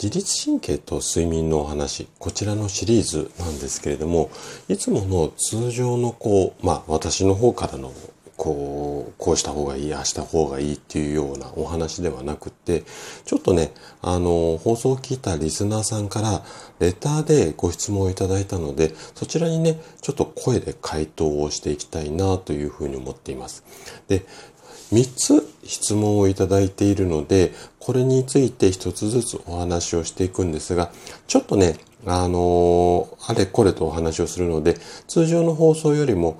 自律神経と睡眠のお話、こちらのシリーズなんですけれども、いつもの通常のこう、まあ私の方からのこう、こうした方がいい、ああした方がいいっていうようなお話ではなくて、ちょっとね、あの、放送を聞いたリスナーさんからレターでご質問をいただいたので、そちらにね、ちょっと声で回答をしていきたいなというふうに思っています。で、3つ質問をいただいているので、これについて1つずつお話をしていくんですが、ちょっとね、あのー、あれこれとお話をするので、通常の放送よりも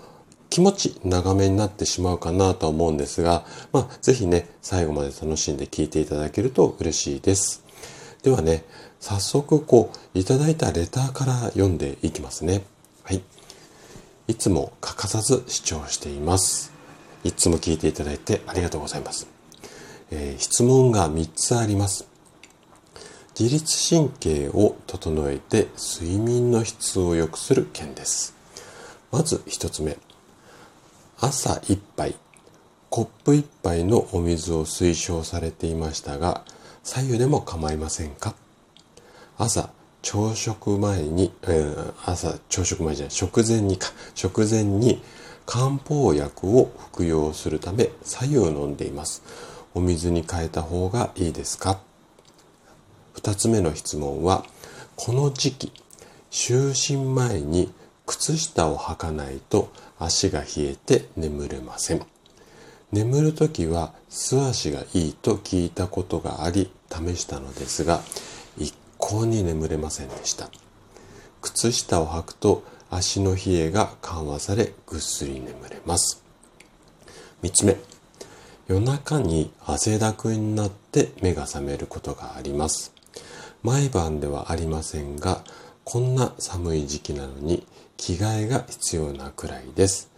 気持ち長めになってしまうかなとは思うんですが、まあ、ぜひね、最後まで楽しんで聞いていただけると嬉しいです。ではね、早速こう、いただいたレターから読んでいきますね。はい。いつも欠かさず視聴しています。いつも聞いていただいてありがとうございます。えー、質問が3つあります。自律神経を整えて睡眠の質を良くする件です。まず1つ目。朝1杯、コップ1杯のお水を推奨されていましたが、左右でも構いませんか？朝、朝食前に、えー、朝、朝食前じゃない、食前にか、食前に漢方薬を服用するため左右飲んでいます。お水に変えた方がいいですか？二つ目の質問は、この時期、就寝前に靴下を履かないと足が冷えて眠れません。眠るときは素足がいいと聞いたことがあり試したのですが、一向に眠れませんでした。靴下を履くと足の冷えが緩和されぐっすり眠れます。3つ目、夜中に汗だくになって目が覚めることがあります。毎晩ではありませんが、こんな寒い時期なのに着替えが必要なくらいです。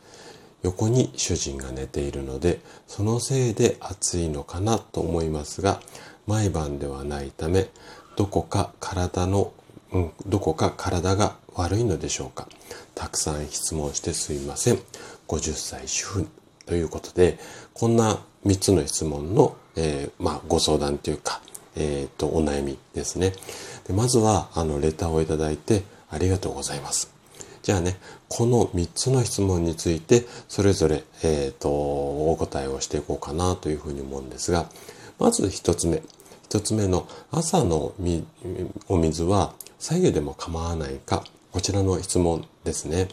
横に主人が寝ているので、そのせいで暑いのかなと思いますが、毎晩ではないため、どこか体の、うん、どこか体が悪いのでしょうかたくさん質問してすいません。50歳主婦ということで、こんな3つの質問の、えー、まあ、ご相談というか、えっ、ー、と、お悩みですね。でまずは、あの、レターをいただいてありがとうございます。じゃあね、この3つの質問について、それぞれ、えっ、ー、と、お答えをしていこうかなというふうに思うんですが、まず1つ目。1つ目の朝のお水は左右でも構わないかこちらの質問ですね。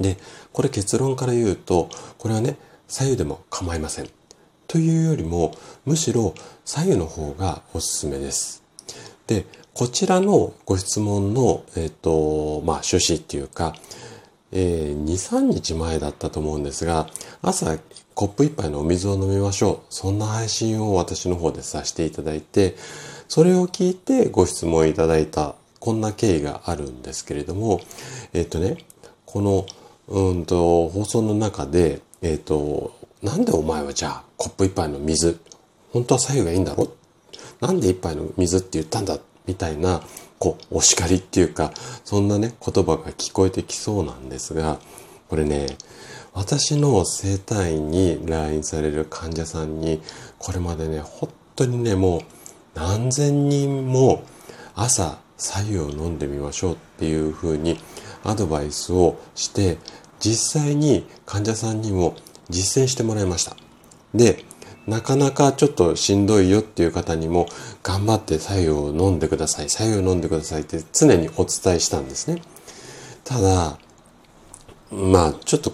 で、これ結論から言うと、これはね、左右でも構いません。というよりも、むしろ左右の方がおすすめです。で、こちらのご質問の、えっ、と、まあ、趣旨っていうか、えー、2、3日前だったと思うんですが、朝コップ一杯のお水を飲みましょう。そんな配信を私の方でさせていただいて、それを聞いてご質問いただいたこんな経緯があるんですけれども、えっ、とね、この、うんと、放送の中で、えっ、と、なんでお前はじゃあコップ一杯の水、本当は左右がいいんだろ？なんで一杯の水って言ったんだ？みたいな、こう、お叱りっていうか、そんなね、言葉が聞こえてきそうなんですが、これね、私の生体院に来院される患者さんに、これまでね、本当にね、もう何千人も朝左右を飲んでみましょうっていうふうにアドバイスをして実際に患者さんにも実践してもらいました。で、なかなかちょっとしんどいよっていう方にも頑張って左右を飲んでください、左右を飲んでくださいって常にお伝えしたんですね。ただ、まあちょっと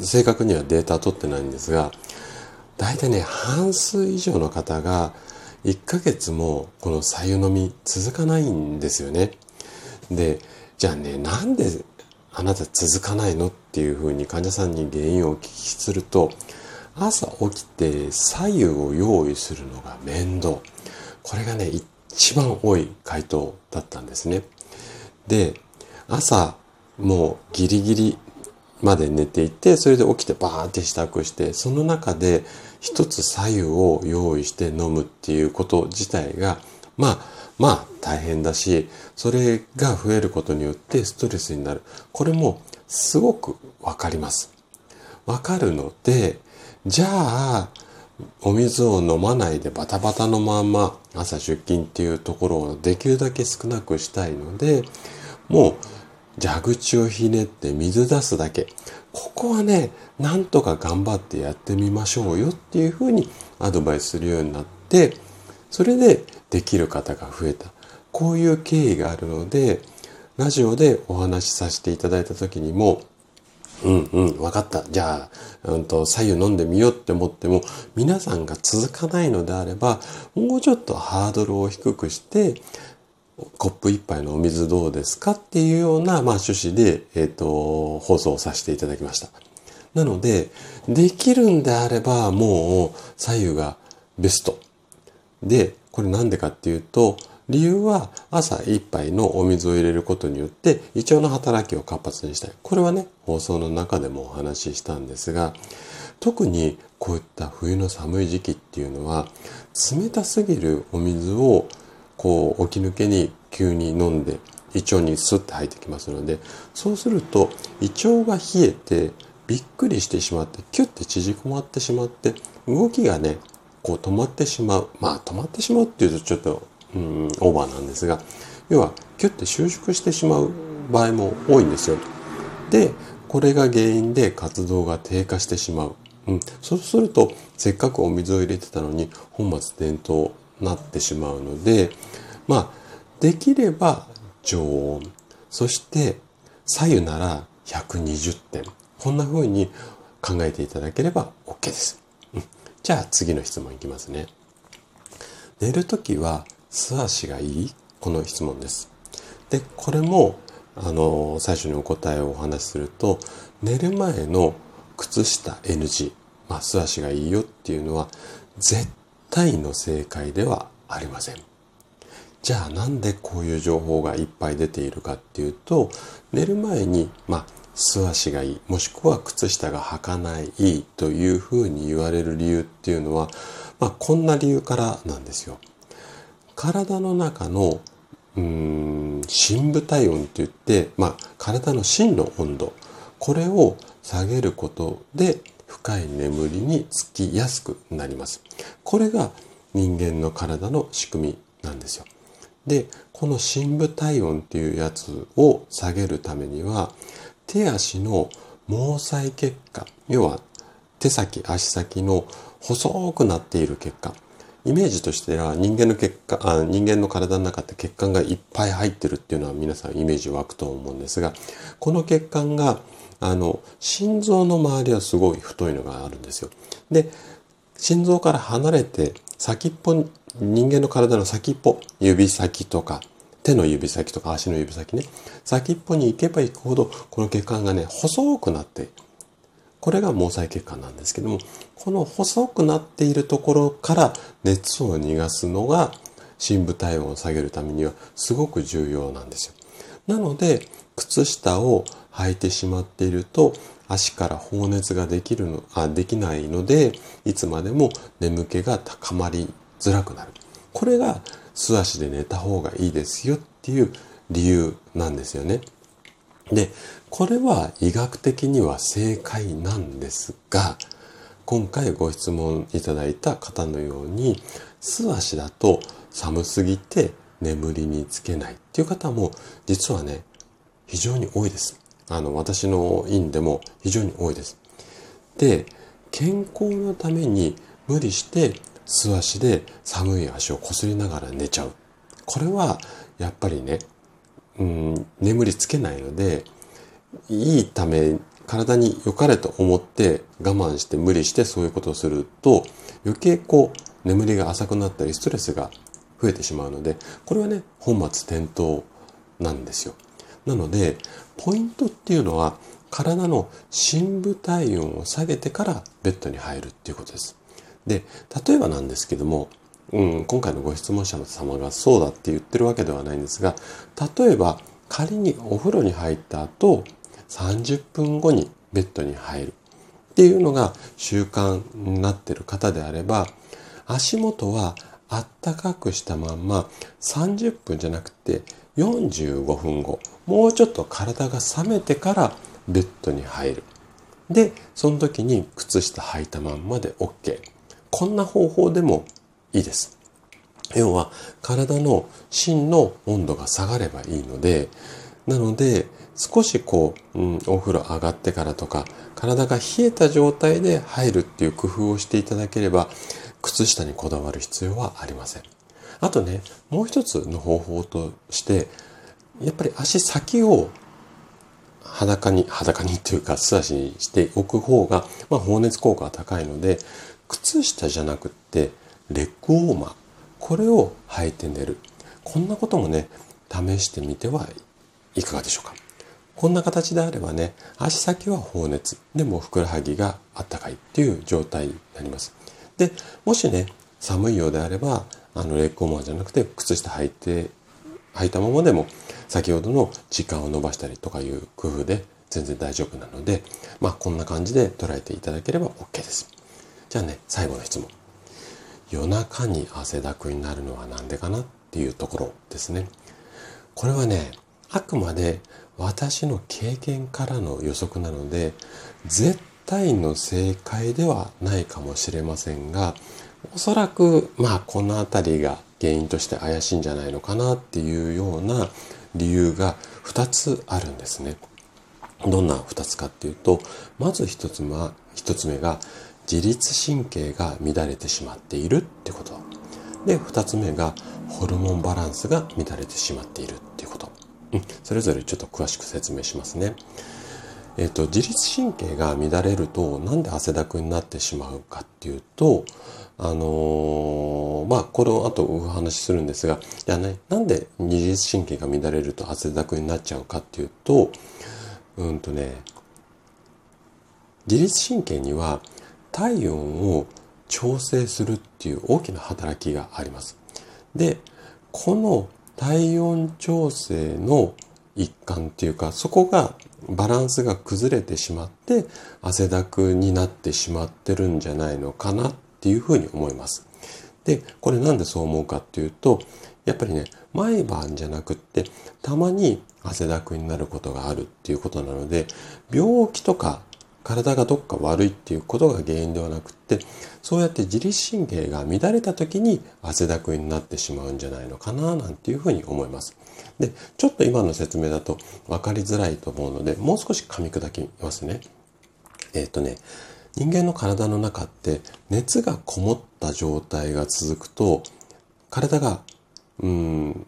正確にはデータ取ってないんですが、大体ね、半数以上の方が1ヶ月もこの左右飲み続かないんですよね。で、じゃあね、なんであなた続かないの？っていうふうに患者さんに原因をお聞きすると、朝起きて左右を用意するのが面倒。これがね、一番多い回答だったんですね。で、朝もうギリギリまで寝ていて、それで起きてバーって支度して、その中で一つ左右を用意して飲むっていうこと自体が、まあ、まあ大変だし、それが増えることによってストレスになる。これもすごくわかります。わかるので、じゃあ、お水を飲まないでバタバタのまんま朝出勤っていうところをできるだけ少なくしたいので、もう蛇口をひねって水出すだけ。ここはね、なんとか頑張ってやってみましょうよっていうふうにアドバイスするようになって、それでできる方が増えた。こういう経緯があるので、ラジオでお話しさせていただいた時にも、うんうん、わかった。じゃあ、うんと、左右飲んでみようって思っても、皆さんが続かないのであれば、もうちょっとハードルを低くして、コップ一杯のお水どうですかっていうような、まあ、趣旨で、えっ、ー、と、放送させていただきました。なので、できるんであれば、もう、左右がベスト。で、これなんでかっていうと、理由は朝一杯のお水を入れることによって胃腸の働きを活発にしたい。これはね、放送の中でもお話ししたんですが、特にこういった冬の寒い時期っていうのは、冷たすぎるお水をこう起き抜けに急に飲んで胃腸にスッて入ってきますので、そうすると胃腸が冷えてびっくりしてしまって、キュッて縮こまってしまって、動きがね、こう止まってしまう。まあ止まってしまうっていうとちょっとうんオーバーなんですが要はキュッて収縮してしまう場合も多いんですよ。でこれが原因で活動が低下してしまう。うん、そうするとせっかくお水を入れてたのに本末転倒なってしまうのでまあできれば常温そして左右なら120点こんな風に考えていただければ OK です。じゃあ次の質問いきますね。寝るときは素足がいい？この質問です。で、これも、あの、最初にお答えをお話しすると、寝る前の靴下 NG、まあ、素足がいいよっていうのは、絶対の正解ではありません。じゃあなんでこういう情報がいっぱい出ているかっていうと、寝る前に、まあ、素足がいい、もしくは靴下が履かないというふうに言われる理由っていうのは、まあ、こんな理由からなんですよ。体の中のうーん深部体温って言って、まあ、体の真の温度これを下げることで深い眠りにつきやすくなります。これが人間の体の仕組みなんですよ。で、この深部体温っていうやつを下げるためには手足の毛細血管要は手先足先の細くなっている血管イメージとしては人間の血管あ人間の体の中って血管がいっぱい入ってるっていうのは皆さんイメージ湧くと思うんですがこの血管があの心臓の周りはすごい太いのがあるんですよ。で心臓から離れて先っぽ人間の体の先っぽ指先とか手の指先とか足の指先ね先っぽに行けば行くほどこの血管がね細くなってこれが毛細血管なんですけども、この細くなっているところから熱を逃がすのが深部体温を下げるためにはすごく重要なんですよ。なので、靴下を履いてしまっていると足から放熱ができるのあできないのでいつまでも眠気が高まりづらくなるこれが素足で寝た方がいいですよっていう理由なんですよねでこれは医学的には正解なんですが、今回ご質問いただいた方のように、素足だと寒すぎて眠りにつけないっていう方も実はね、非常に多いです。あの、私の院でも非常に多いです。で、健康のために無理して素足で寒い足をこすりながら寝ちゃう。これはやっぱりね、うん、眠りつけないので、いいため、体に良かれと思って我慢して無理してそういうことをすると余計こう眠りが浅くなったりストレスが増えてしまうのでこれはね本末転倒なんですよ。なのでポイントっていうのは体の深部体温を下げてからベッドに入るっていうことです。で例えばなんですけども、うん、今回のご質問者の様がそうだって言ってるわけではないんですが例えば仮にお風呂に入った後30分後にベッドに入る。っていうのが習慣になってる方であれば足元はあったかくしたまんま30分じゃなくて45分後もうちょっと体が冷めてからベッドに入る。でその時に靴下履いたまんまで OK こんな方法でもいいです要は体の芯の温度が下がればいいのでなので少しこう、うん、お風呂上がってからとか体が冷えた状態で入るっていう工夫をしていただければ靴下にこだわる必要はありません。あとね、もう一つの方法として、やっぱり足先を裸に、裸にっていうか素足にしておく方が、まあ、放熱効果が高いので、靴下じゃなくって、レッグウォーマー。これを履いて寝る。こんなこともね、試してみてはいかがでしょうか。こんな形であればね、足先は放熱、でもふくらはぎがあったかいっていう状態になります。で、もしね、寒いようであれば、あの、レッグウォーマーじゃなくて、靴下履いて、履いたままでも、先ほどの時間を延ばしたりとかいう工夫で全然大丈夫なので、まあ、こんな感じで捉えていただければ OK です。じゃあね、最後の質問。夜中に汗だくになるのは何でかなっていうところですね。これはね、あくまで私の経験からの予測なので、絶対の正解ではないかもしれませんが、おそらく、まあ、この辺りが原因として怪しいんじゃないのかなっていうような理由が2つあるんですね。どんな2つかっていうと、まず1つは、1つ目が自律神経が乱れてしまっているってこと。で、2つ目がホルモンバランスが乱れてしまっているっていうこと。うん、それぞれちょっと詳しく説明しますね。えっ、と、自律神経が乱れると、なんで汗だくになってしまうかっていうと、あのー、まあ、これを後お話しするんですが、じゃあね、なんで自律神経が乱れると汗だくになっちゃうかっていうと、うんとね、自律神経には体温を調整するっていう大きな働きがあります。で、この体温調整の一環っていうか、そこがバランスが崩れてしまって汗だくになってしまってるんじゃないのかなっていうふうに思います。で、これなんでそう思うかっていうと、やっぱりね、毎晩じゃなくって、たまに汗だくになることがあるっていうことなので、病気とか体がどっか悪いっていうことが原因ではなくってそうやって自律神経が乱れた時に汗だくになってしまうんじゃないのかななんていうふうに思います。で、ちょっと今の説明だと分かりづらいと思うのでもう少し噛み砕きますね。えっ、ー、とね人間の体の中って熱がこもった状態が続くと体がうん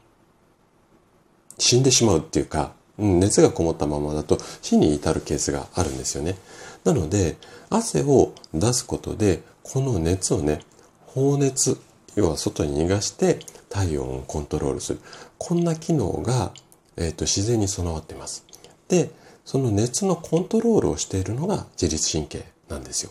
死んでしまうっていうか熱がこもったままだと死に至るケースがあるんですよね。なので、汗を出すことで、この熱をね、放熱、要は外に逃がして体温をコントロールする。こんな機能が、えーと、自然に備わっています。で、その熱のコントロールをしているのが自律神経なんですよ。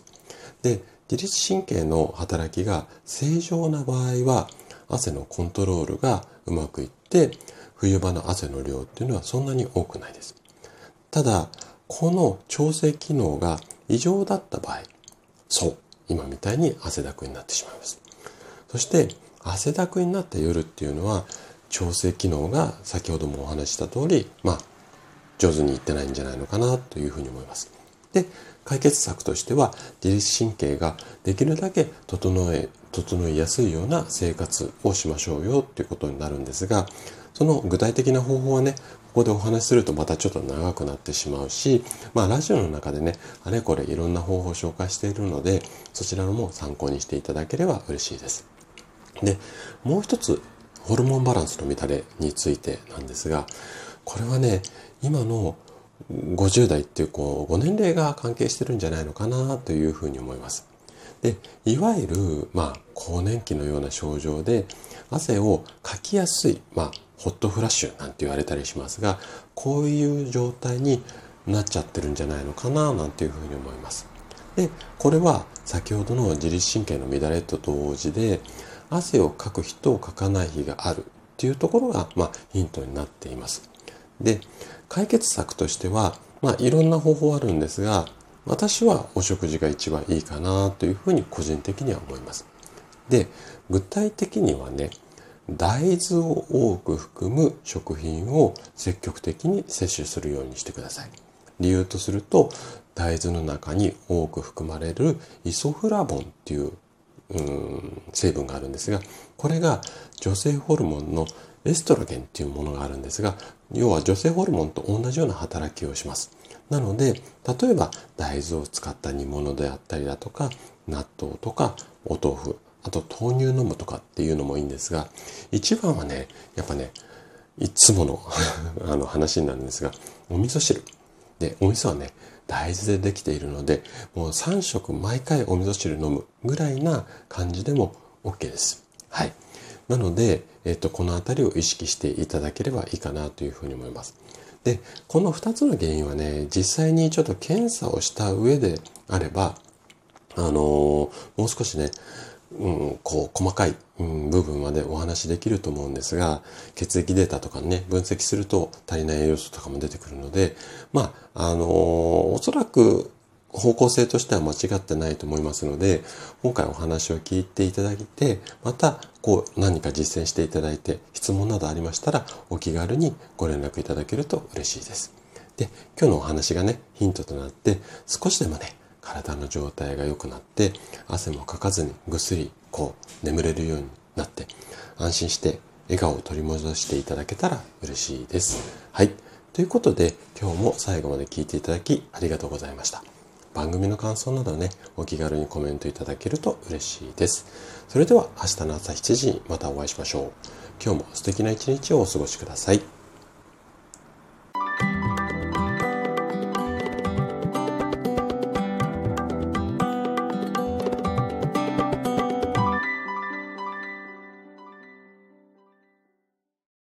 で、自律神経の働きが正常な場合は、汗のコントロールがうまくいって、冬場の汗の量っていうのはそんなに多くないです。ただ、この調整機能が異常だった場合、そう、今みたいに汗だくになってしまいます。そして、汗だくになった夜っていうのは、調整機能が先ほどもお話した通り、まあ、上手にいってないんじゃないのかなというふうに思います。で、解決策としては、自律神経ができるだけ整え、整いやすいような生活をしましょうよっていうことになるんですが、その具体的な方法はね、ここでお話しするとまたちょっと長くなってしまうし、まあラジオの中でね、あれこれいろんな方法を紹介しているので、そちらのも参考にしていただければ嬉しいです。で、もう一つ、ホルモンバランスの乱れについてなんですが、これはね、今の50代っていうこうご年齢が関係してるんじゃないのかなというふうに思います。で、いわゆる、まあ、更年期のような症状で、汗をかきやすい、まあ、ホットフラッシュなんて言われたりしますが、こういう状態になっちゃってるんじゃないのかななんていうふうに思います。で、これは先ほどの自律神経の乱れと同時で、汗をかく日とかかない日があるっていうところが、まあ、ヒントになっています。で、解決策としては、まあ、いろんな方法あるんですが、私はお食事が一番いいかなというふうに個人的には思います。で、具体的にはね、大豆を多く含む食品を積極的に摂取するようにしてください。理由とすると、大豆の中に多く含まれるイソフラボンっていうう成分があるんですが、これが女性ホルモンのエストロゲンっていうものがあるんですが、要は女性ホルモンと同じような働きをします。なので、例えば大豆を使った煮物であったりだとか、納豆とかお豆腐、あと豆乳飲むとかっていうのもいいんですが、一番はね、やっぱね、いつもの あの話になるんですが、お味噌汁。で、お味噌はね、大豆でできているので、もう3食毎回お味噌汁飲むぐらいな感じでも OK です。はい。なので、えっと、この辺りを意識していただければいいかなというふうに思います。で、この2つの原因はね、実際にちょっと検査をした上であれば、あのー、もう少しね、うん、こう、細かい、うん、部分までお話しできると思うんですが、血液データとかね、分析すると足りない栄養素とかも出てくるので、まあ、あのー、おそらく方向性としては間違ってないと思いますので、今回お話を聞いていただいて、また、こう、何か実践していただいて、質問などありましたら、お気軽にご連絡いただけると嬉しいです。で、今日のお話がね、ヒントとなって、少しでもね、体の状態が良くなって、汗もかかずにぐっすり、こう、眠れるようになって、安心して笑顔を取り戻していただけたら嬉しいです。はい。ということで、今日も最後まで聞いていただきありがとうございました。番組の感想などね、お気軽にコメントいただけると嬉しいです。それでは明日の朝7時にまたお会いしましょう。今日も素敵な一日をお過ごしください。